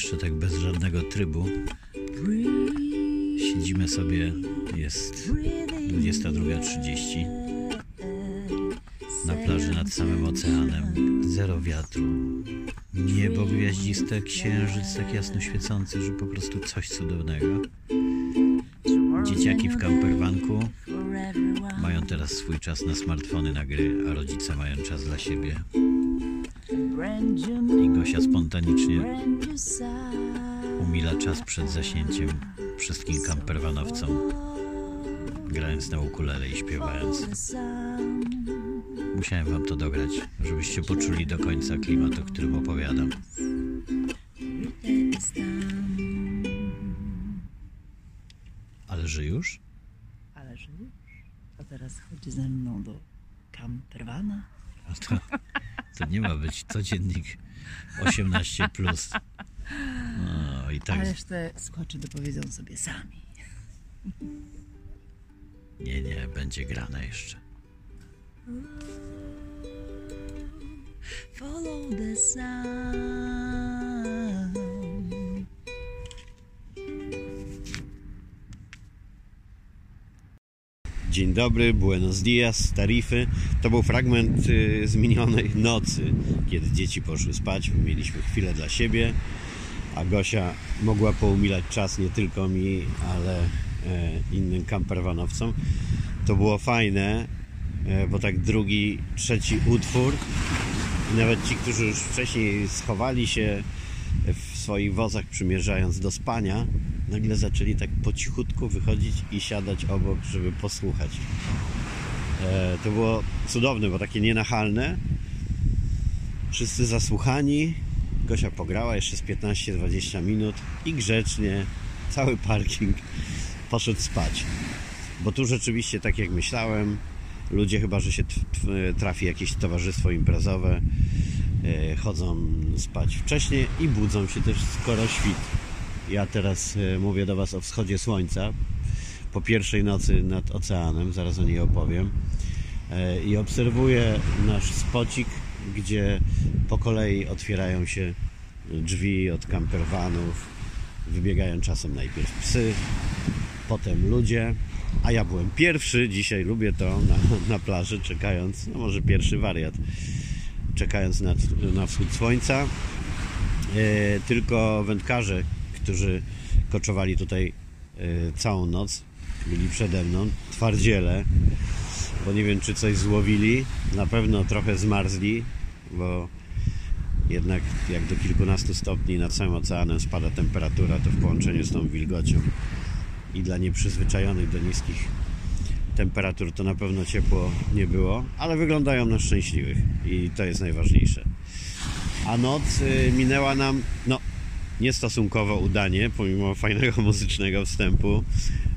jeszcze tak bez żadnego trybu. Siedzimy sobie, jest 22.30 na plaży nad samym oceanem. Zero wiatru, niebo gwiaździste, księżyc tak jasno świecący, że po prostu coś cudownego. Dzieciaki w kamperwanku mają teraz swój czas na smartfony, na gry, a rodzice mają czas dla siebie. I Gosia spontanicznie umila czas przed zaśnięciem wszystkim kamperwanowcom, grając na ukulele i śpiewając. Musiałem wam to dograć, żebyście poczuli do końca klimat, o którym opowiadam. Ale że już? Ale że już. To teraz chodzi ze mną do campervana. No to, to nie ma być codziennik 18. Plus. No i tak. A resztę słuchacze dopowiedzą sobie sami. Nie, nie, będzie grane jeszcze. Follow the sound. Dzień dobry, buenos dias, tarify. To był fragment y, z minionej nocy, kiedy dzieci poszły spać. My mieliśmy chwilę dla siebie, a Gosia mogła poumilać czas nie tylko mi, ale e, innym kamperwanowcom. To było fajne, e, bo tak drugi, trzeci utwór nawet ci, którzy już wcześniej schowali się w swoich wozach przymierzając do spania, nagle zaczęli tak po cichutku wychodzić i siadać obok, żeby posłuchać. E, to było cudowne, bo takie nienachalne. Wszyscy zasłuchani. Gosia pograła jeszcze z 15-20 minut i grzecznie cały parking poszedł spać. Bo tu rzeczywiście, tak jak myślałem, ludzie chyba, że się trafi jakieś towarzystwo imprezowe, e, chodzą spać wcześniej i budzą się też skoro świt. Ja teraz e, mówię do Was o wschodzie słońca po pierwszej nocy nad oceanem, zaraz o niej opowiem. E, I obserwuję nasz spocik, gdzie po kolei otwierają się drzwi od campervanów. Wybiegają czasem najpierw psy, potem ludzie. A ja byłem pierwszy, dzisiaj lubię to na, na plaży, czekając, no może pierwszy wariat, czekając na, na wschód słońca. E, tylko wędkarze, którzy koczowali tutaj e, całą noc, byli przede mną, twardziele, bo nie wiem czy coś złowili, na pewno trochę zmarzli, bo jednak jak do kilkunastu stopni nad całym oceanem spada temperatura, to w połączeniu z tą wilgocią i dla nieprzyzwyczajonych do niskich temperatur to na pewno ciepło nie było, ale wyglądają na szczęśliwych i to jest najważniejsze. A noc y, minęła nam, no, niestosunkowo udanie, pomimo fajnego muzycznego wstępu,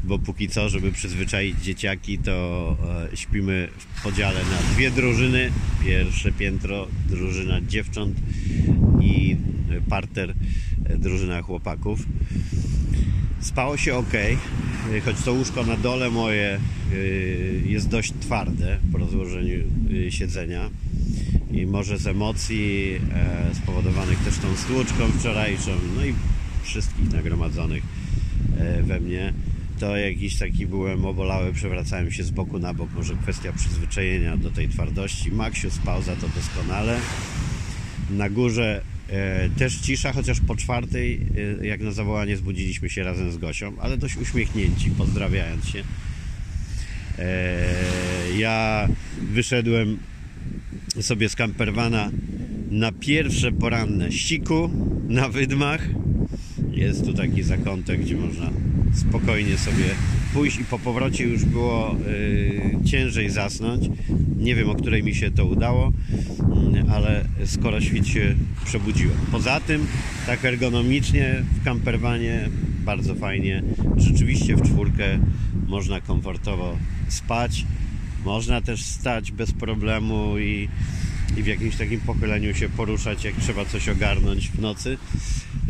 bo póki co, żeby przyzwyczaić dzieciaki, to e, śpimy w podziale na dwie drużyny. Pierwsze piętro, drużyna dziewcząt i e, parter, e, drużyna chłopaków. Spało się ok, choć to łóżko na dole moje y, jest dość twarde po rozłożeniu siedzenia i może z emocji e, spowodowanych też tą stłuczką wczorajszą, no i wszystkich nagromadzonych e, we mnie, to jakiś taki byłem obolały, przewracałem się z boku na bok, może kwestia przyzwyczajenia do tej twardości. Maksiu spał za to doskonale. Na górze e, też cisza, chociaż po czwartej, e, jak na zawołanie, zbudziliśmy się razem z Gosią, ale dość uśmiechnięci, pozdrawiając się. E, ja wyszedłem sobie z campervana na pierwsze poranne ściku na wydmach. Jest tu taki zakątek, gdzie można spokojnie sobie pójść i po powrocie już było y, ciężej zasnąć. Nie wiem, o której mi się to udało, mm, ale skoro świt się przebudziłem. Poza tym, tak ergonomicznie w camperwanie bardzo fajnie. Rzeczywiście w czwórkę można komfortowo spać. Można też stać bez problemu i, i w jakimś takim pochyleniu się poruszać, jak trzeba coś ogarnąć w nocy.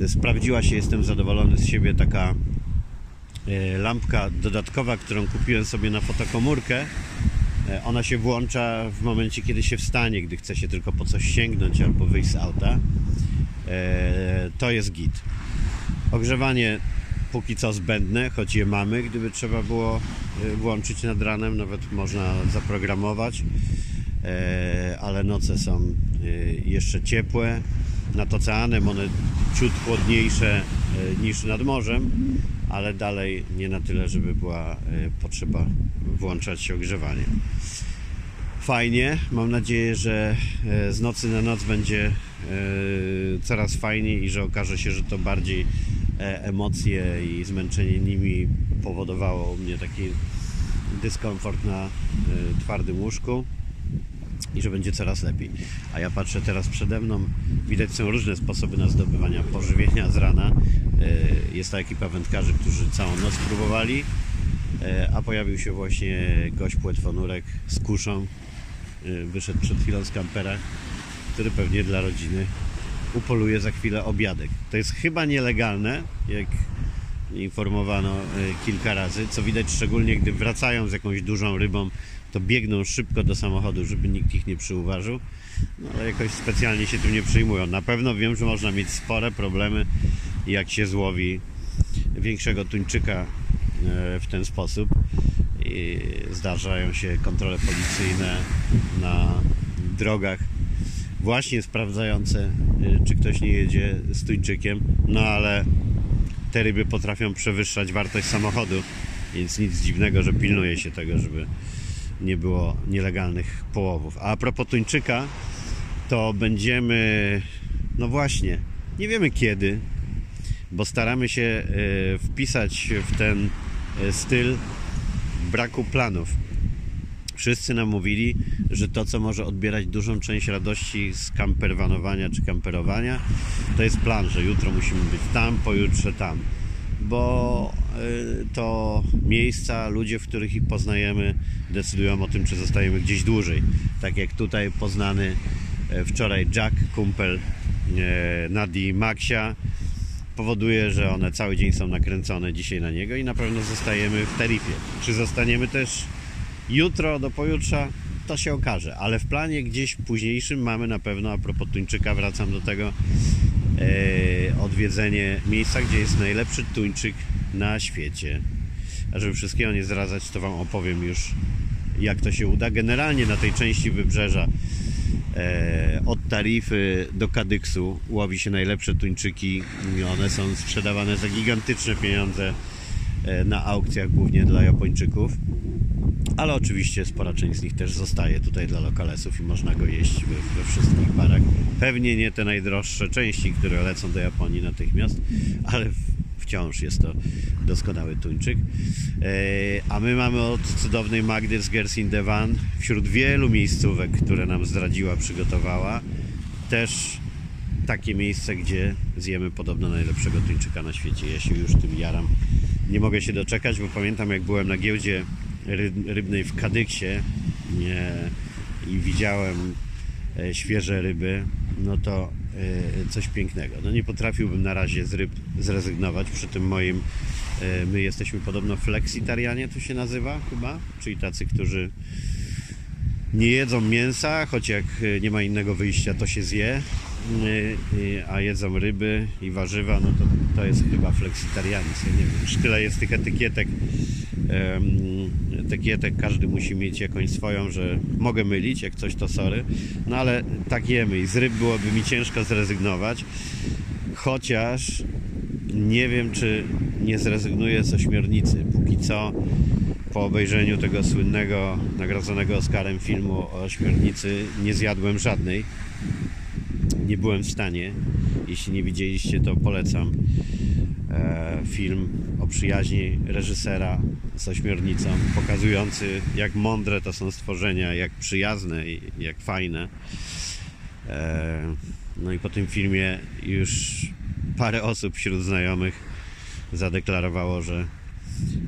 Sprawdziła się, jestem zadowolony z siebie taka e, lampka dodatkowa, którą kupiłem sobie na fotokomórkę. E, Ona się włącza w momencie, kiedy się wstanie, gdy chce się tylko po coś sięgnąć albo wyjść z auta. E, To jest git. Ogrzewanie póki co zbędne, choć je mamy, gdyby trzeba było y, włączyć nad ranem, nawet można zaprogramować, E, ale noce są y, jeszcze ciepłe. Nad oceanem one ciut chłodniejsze y, niż nad morzem, ale dalej nie na tyle, żeby była potrzeba włączać ogrzewanie. Fajnie, mam nadzieję, że z nocy na noc będzie coraz fajniej i że okaże się, że to bardziej emocje i zmęczenie nimi powodowało u mnie taki dyskomfort na e, twardym łóżku i że będzie coraz lepiej. A ja patrzę teraz przede mną, widać są różne sposoby na zdobywania pożywienia z rana. E, Jest ta ekipa wędkarzy, którzy całą noc próbowali, e, a pojawił się właśnie gość płetwonurek z kuszą. E, Wyszedł przed chwilą z kampera, który pewnie dla rodziny upoluje za chwilę obiadek. To jest chyba nielegalne, jak informowano e, kilka razy, co widać szczególnie, gdy wracają z jakąś dużą rybą, to biegną szybko do samochodu, żeby nikt ich nie przyuważył, no ale jakoś specjalnie się tym nie przyjmują. Na pewno wiem, że można mieć spore problemy, jak się złowi większego tuńczyka e, w ten sposób. I zdarzają się kontrole policyjne na drogach, właśnie sprawdzające, e, czy ktoś nie jedzie z tuńczykiem, no ale te ryby potrafią przewyższać wartość samochodu, więc nic dziwnego, że pilnuje się tego, żeby nie było nielegalnych połowów. A, a propos tuńczyka, to będziemy, no właśnie, nie wiemy kiedy, bo staramy się e, wpisać w ten e, styl braku planów. Wszyscy nam mówili, że to, co może odbierać dużą część radości z kamperwanowania czy kamperowania, to jest plan, że jutro musimy być tam, pojutrze tam. Bo y, to miejsca, ludzie, w których ich poznajemy, decydują o tym, czy zostajemy gdzieś dłużej. Tak jak tutaj poznany e, wczoraj Jack, kumpel e, Nadi Maxia, powoduje, że one cały dzień są nakręcone dzisiaj na niego i na pewno zostajemy w Terifie. Czy zostaniemy też jutro do pojutrza, to się okaże, ale w planie gdzieś późniejszym mamy na pewno, a propos tuńczyka, wracam do tego, e, odwiedzenie miejsca, gdzie jest najlepszy tuńczyk na świecie. A żeby wszystkiego nie zdradzać, to Wam opowiem już, jak to się uda. Generalnie na tej części wybrzeża e, od Tarify do Kadyksu łowi się najlepsze tuńczyki. One są sprzedawane za gigantyczne pieniądze e, na aukcjach, głównie dla Japończyków. Ale oczywiście spora część z nich też zostaje tutaj dla lokalesów i można go jeść we, wszystkich barach. Pewnie nie te najdroższe części, które lecą do Japonii natychmiast, ale wciąż jest to doskonały tuńczyk. E, a my mamy od cudownej Magdy z Gersin Devan wśród wielu miejscówek, które nam zdradziła, przygotowała, też takie miejsce, gdzie zjemy podobno najlepszego tuńczyka na świecie. Ja się już tym jaram. Nie mogę się doczekać, bo pamiętam jak byłem na giełdzie rybnej w Kadyksie i widziałem e, świeże ryby, no to e, coś pięknego. No nie potrafiłbym na razie z ryb zrezygnować przy tym moim e, my jesteśmy podobno flexitarianie to się nazywa chyba, czyli tacy, którzy nie jedzą mięsa, choć jak e, nie ma innego wyjścia, to się zje, e, e, a jedzą ryby i warzywa, no to, to jest chyba flexitarianizm. Ja nie wiem, już tyle jest tych etykietek, etykietek, każdy musi mieć jakąś swoją, że mogę mylić, jak coś to sorry, no ale tak jemy i z ryb byłoby mi ciężko zrezygnować, chociaż nie wiem, czy nie zrezygnuję z ośmiornicy. Póki co, po obejrzeniu tego słynnego, nagrodzonego Oscarem filmu o ośmiornicy, nie zjadłem żadnej. Nie byłem w stanie. Jeśli nie widzieliście, to polecam e, film o przyjaźni reżysera z ośmiornicą, pokazujący jak mądre to są stworzenia, jak przyjazne i jak fajne. E, no i po tym filmie już parę osób wśród znajomych zadeklarowało, że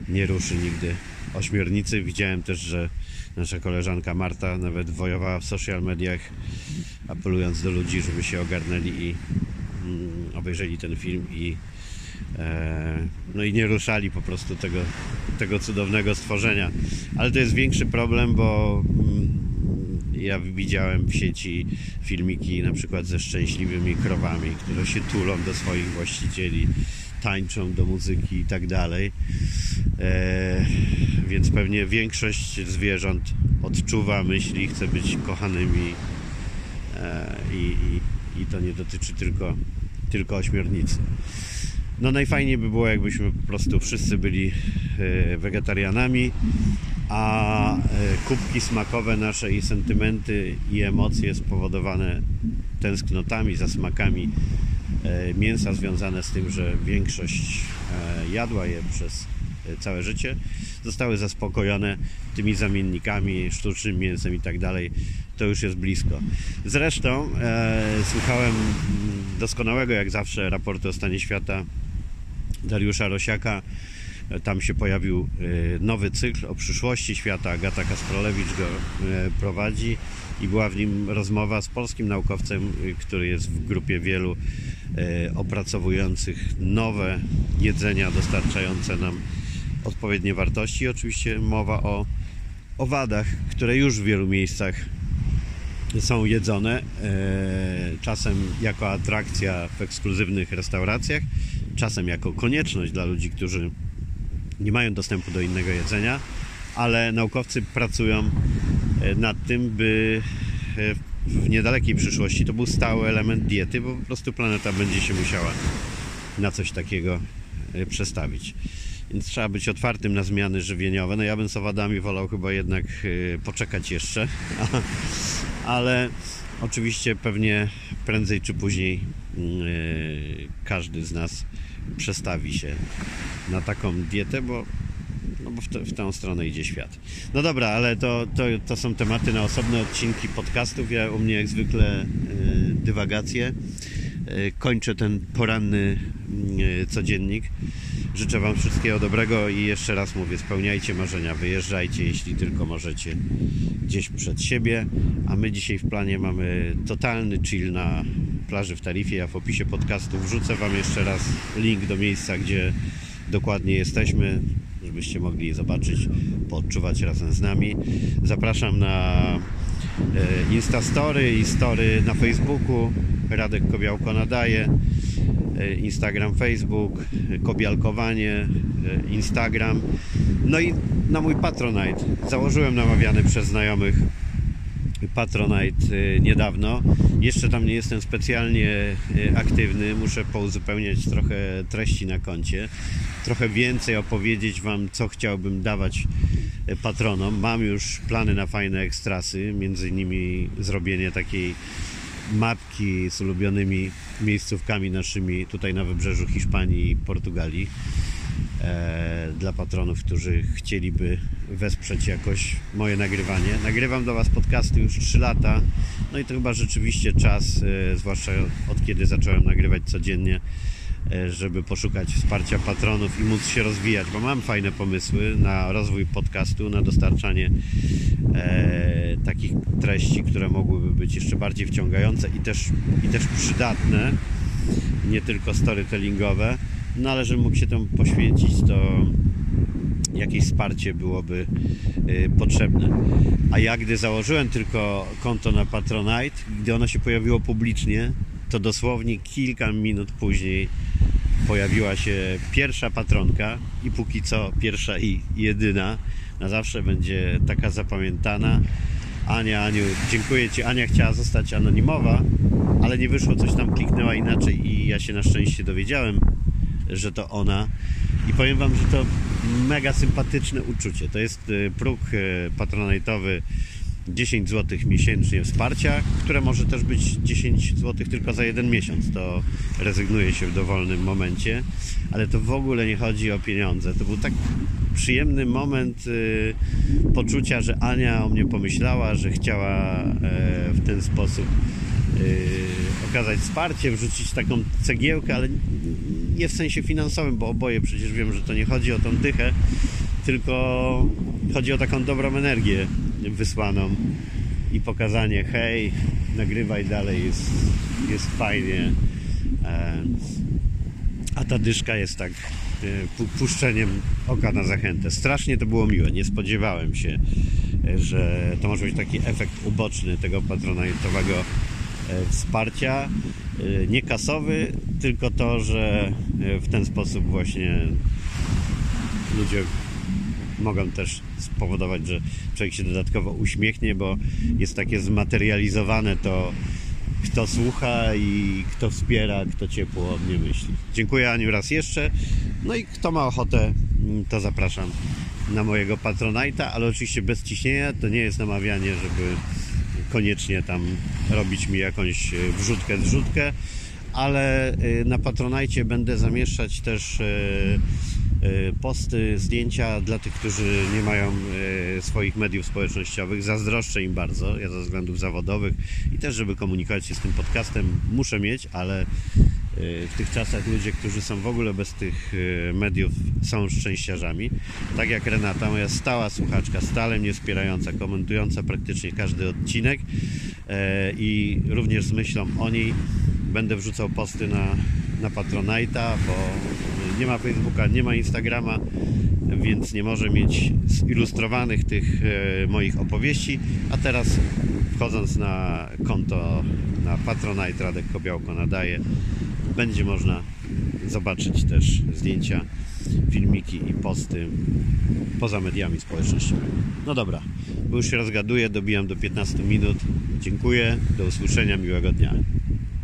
nie ruszy nigdy ośmiornicy. Widziałem też, że nasza koleżanka Marta nawet wojowała w social mediach, apelując do ludzi, żeby się ogarnęli i mm, obejrzeli ten film i e, no i nie ruszali po prostu tego, tego cudownego stworzenia. Ale to jest większy problem, bo mm, ja widziałem w sieci filmiki na przykład ze szczęśliwymi krowami, które się tulą do swoich właścicieli. Tańczą do muzyki i tak dalej. E, więc pewnie większość zwierząt odczuwa, myśli, chce być kochanymi e, i, i, i to nie dotyczy tylko, tylko ośmiornicy. No najfajniej by było, jakbyśmy po prostu wszyscy byli e, wegetarianami, a kubki smakowe nasze i sentymenty i emocje spowodowane tęsknotami za smakami mięsa związane z tym, że większość e, jadła je przez e, całe życie, zostały zaspokojone tymi zamiennikami, sztucznym mięsem i tak dalej. To już jest blisko. Zresztą e, słuchałem mm, doskonałego, jak zawsze, raportu o stanie świata Dariusza Rosiaka. Tam się pojawił e, nowy cykl o przyszłości świata. Agata Kasprolewicz go e, prowadzi i była w nim rozmowa z polskim naukowcem, e, który jest w grupie wielu opracowujących nowe jedzenia dostarczające nam odpowiednie wartości. I oczywiście mowa o owadach, które już w wielu miejscach są jedzone, czasem jako atrakcja w ekskluzywnych restauracjach, czasem jako konieczność dla ludzi, którzy nie mają dostępu do innego jedzenia, ale naukowcy pracują e, nad tym, by e, w niedalekiej przyszłości to był stały element diety, bo po prostu planeta będzie się musiała na coś takiego e, przestawić. Więc trzeba być otwartym na zmiany żywieniowe. No ja bym z owadami wolał chyba jednak poczekać jeszcze, ale oczywiście pewnie prędzej czy później mm, każdy z nas przestawi się na taką dietę, bo, no bo w, te, w tę stronę idzie świat. No dobra, ale to, to, to są tematy na osobne odcinki podcastów. Ja u mnie jak zwykle e, dywagacje. E, Kończę ten poranny e, codziennik. Życzę Wam wszystkiego dobrego i jeszcze raz mówię, spełniajcie marzenia, wyjeżdżajcie, jeśli tylko możecie, gdzieś przed siebie. A my dzisiaj w planie mamy totalny chill na plaży w Tarifie. Ja w opisie podcastu wrzucę Wam jeszcze raz link do miejsca, gdzie dokładnie jesteśmy, żebyście mogli zobaczyć, poodczuwać razem z nami. Zapraszam na e, Instastory i story na Facebooku. Radek Kobiałko nadaje. E, Instagram, Facebook, Kobialkowanie, e, Instagram. No i na mój Patronite. Założyłem namawiany przez znajomych Patronite y, niedawno. Jeszcze tam nie jestem specjalnie y, aktywny. Muszę pouzupełniać trochę treści na koncie. Trochę więcej opowiedzieć Wam, co chciałbym dawać y, patronom. Mam już plany na fajne ekstrasy, między innymi zrobienie takiej mapki z ulubionymi miejscówkami naszymi tutaj na wybrzeżu Hiszpanii i Portugalii dla patronów, którzy chcieliby wesprzeć jakoś moje nagrywanie. Nagrywam dla Was podcasty już 3 lata, no i to chyba rzeczywiście czas, e, zwłaszcza od kiedy zacząłem nagrywać codziennie, e, żeby poszukać wsparcia patronów i móc się rozwijać, bo mam fajne pomysły na rozwój podcastu, na dostarczanie e, takich treści, które mogłyby być jeszcze bardziej wciągające i też, i też przydatne, nie tylko storytellingowe. No ale żebym mógł się temu poświęcić, to jakieś wsparcie byłoby y, potrzebne. A ja gdy założyłem tylko konto na Patronite, gdy ono się pojawiło publicznie, to dosłownie kilka minut później pojawiła się pierwsza patronka i póki co pierwsza i jedyna. Na zawsze będzie taka zapamiętana. Ania, Aniu, dziękuję Ci. Ania chciała zostać anonimowa, ale nie wyszło, coś tam kliknęła inaczej i ja się na szczęście dowiedziałem, że to ona. I powiem Wam, że to mega sympatyczne uczucie. To jest y, próg y, patronajtowy 10 zł miesięcznie wsparcia, które może też być 10 zł tylko za jeden miesiąc. To rezygnuje się w dowolnym momencie, ale to w ogóle nie chodzi o pieniądze. To był tak przyjemny moment y, poczucia, że Ania o mnie pomyślała, że chciała e, w ten sposób okazać wsparcie, wrzucić taką cegiełkę, ale nie w sensie finansowym, bo oboje przecież wiem, że to nie chodzi o tą dychę, tylko chodzi o taką dobrą energię wysłaną i pokazanie hej, nagrywaj dalej, jest, jest fajnie. E, a ta dyszka jest tak e, pu- puszczeniem oka na zachętę. Strasznie to było miłe. Nie spodziewałem się, e, że to może być taki efekt uboczny tego patronatowego wsparcia. E, Nie kasowy, tylko to, że e, w ten sposób właśnie ludzie mogą też spowodować, że człowiek się dodatkowo uśmiechnie, bo jest takie zmaterializowane to, kto słucha i kto wspiera, kto ciepło o mnie myśli. Dziękuję Aniu raz jeszcze. No i kto ma ochotę, mm, to zapraszam na mojego Patronite'a, ale oczywiście bez ciśnienia. To nie jest namawianie, żeby koniecznie tam robić mi jakąś e, wrzutkę, zrzutkę, ale e, na Patronite będę zamieszczać też e, posty, zdjęcia dla tych, którzy nie mają swoich mediów społecznościowych. Zazdroszczę im bardzo, ja ze względów zawodowych i też, żeby komunikować się z tym podcastem, muszę mieć, ale w tych czasach ludzie, którzy są w ogóle bez tych e, mediów, są szczęściarzami. Tak jak Renata, moja stała słuchaczka, stale mnie wspierająca, komentująca praktycznie każdy odcinek e, i również z myślą o niej będę wrzucał posty na, na Patronite'a, bo nie ma Facebooka, nie ma Instagrama, więc nie może mieć zilustrowanych tych e, moich opowieści. A teraz wchodząc na konto na Patronite Radek Kobiałko nadaje, będzie można zobaczyć też zdjęcia, filmiki i posty poza mediami społecznościowymi. No dobra, bo już się rozgaduję, dobijam do 15 minut. Dziękuję, do usłyszenia, miłego dnia.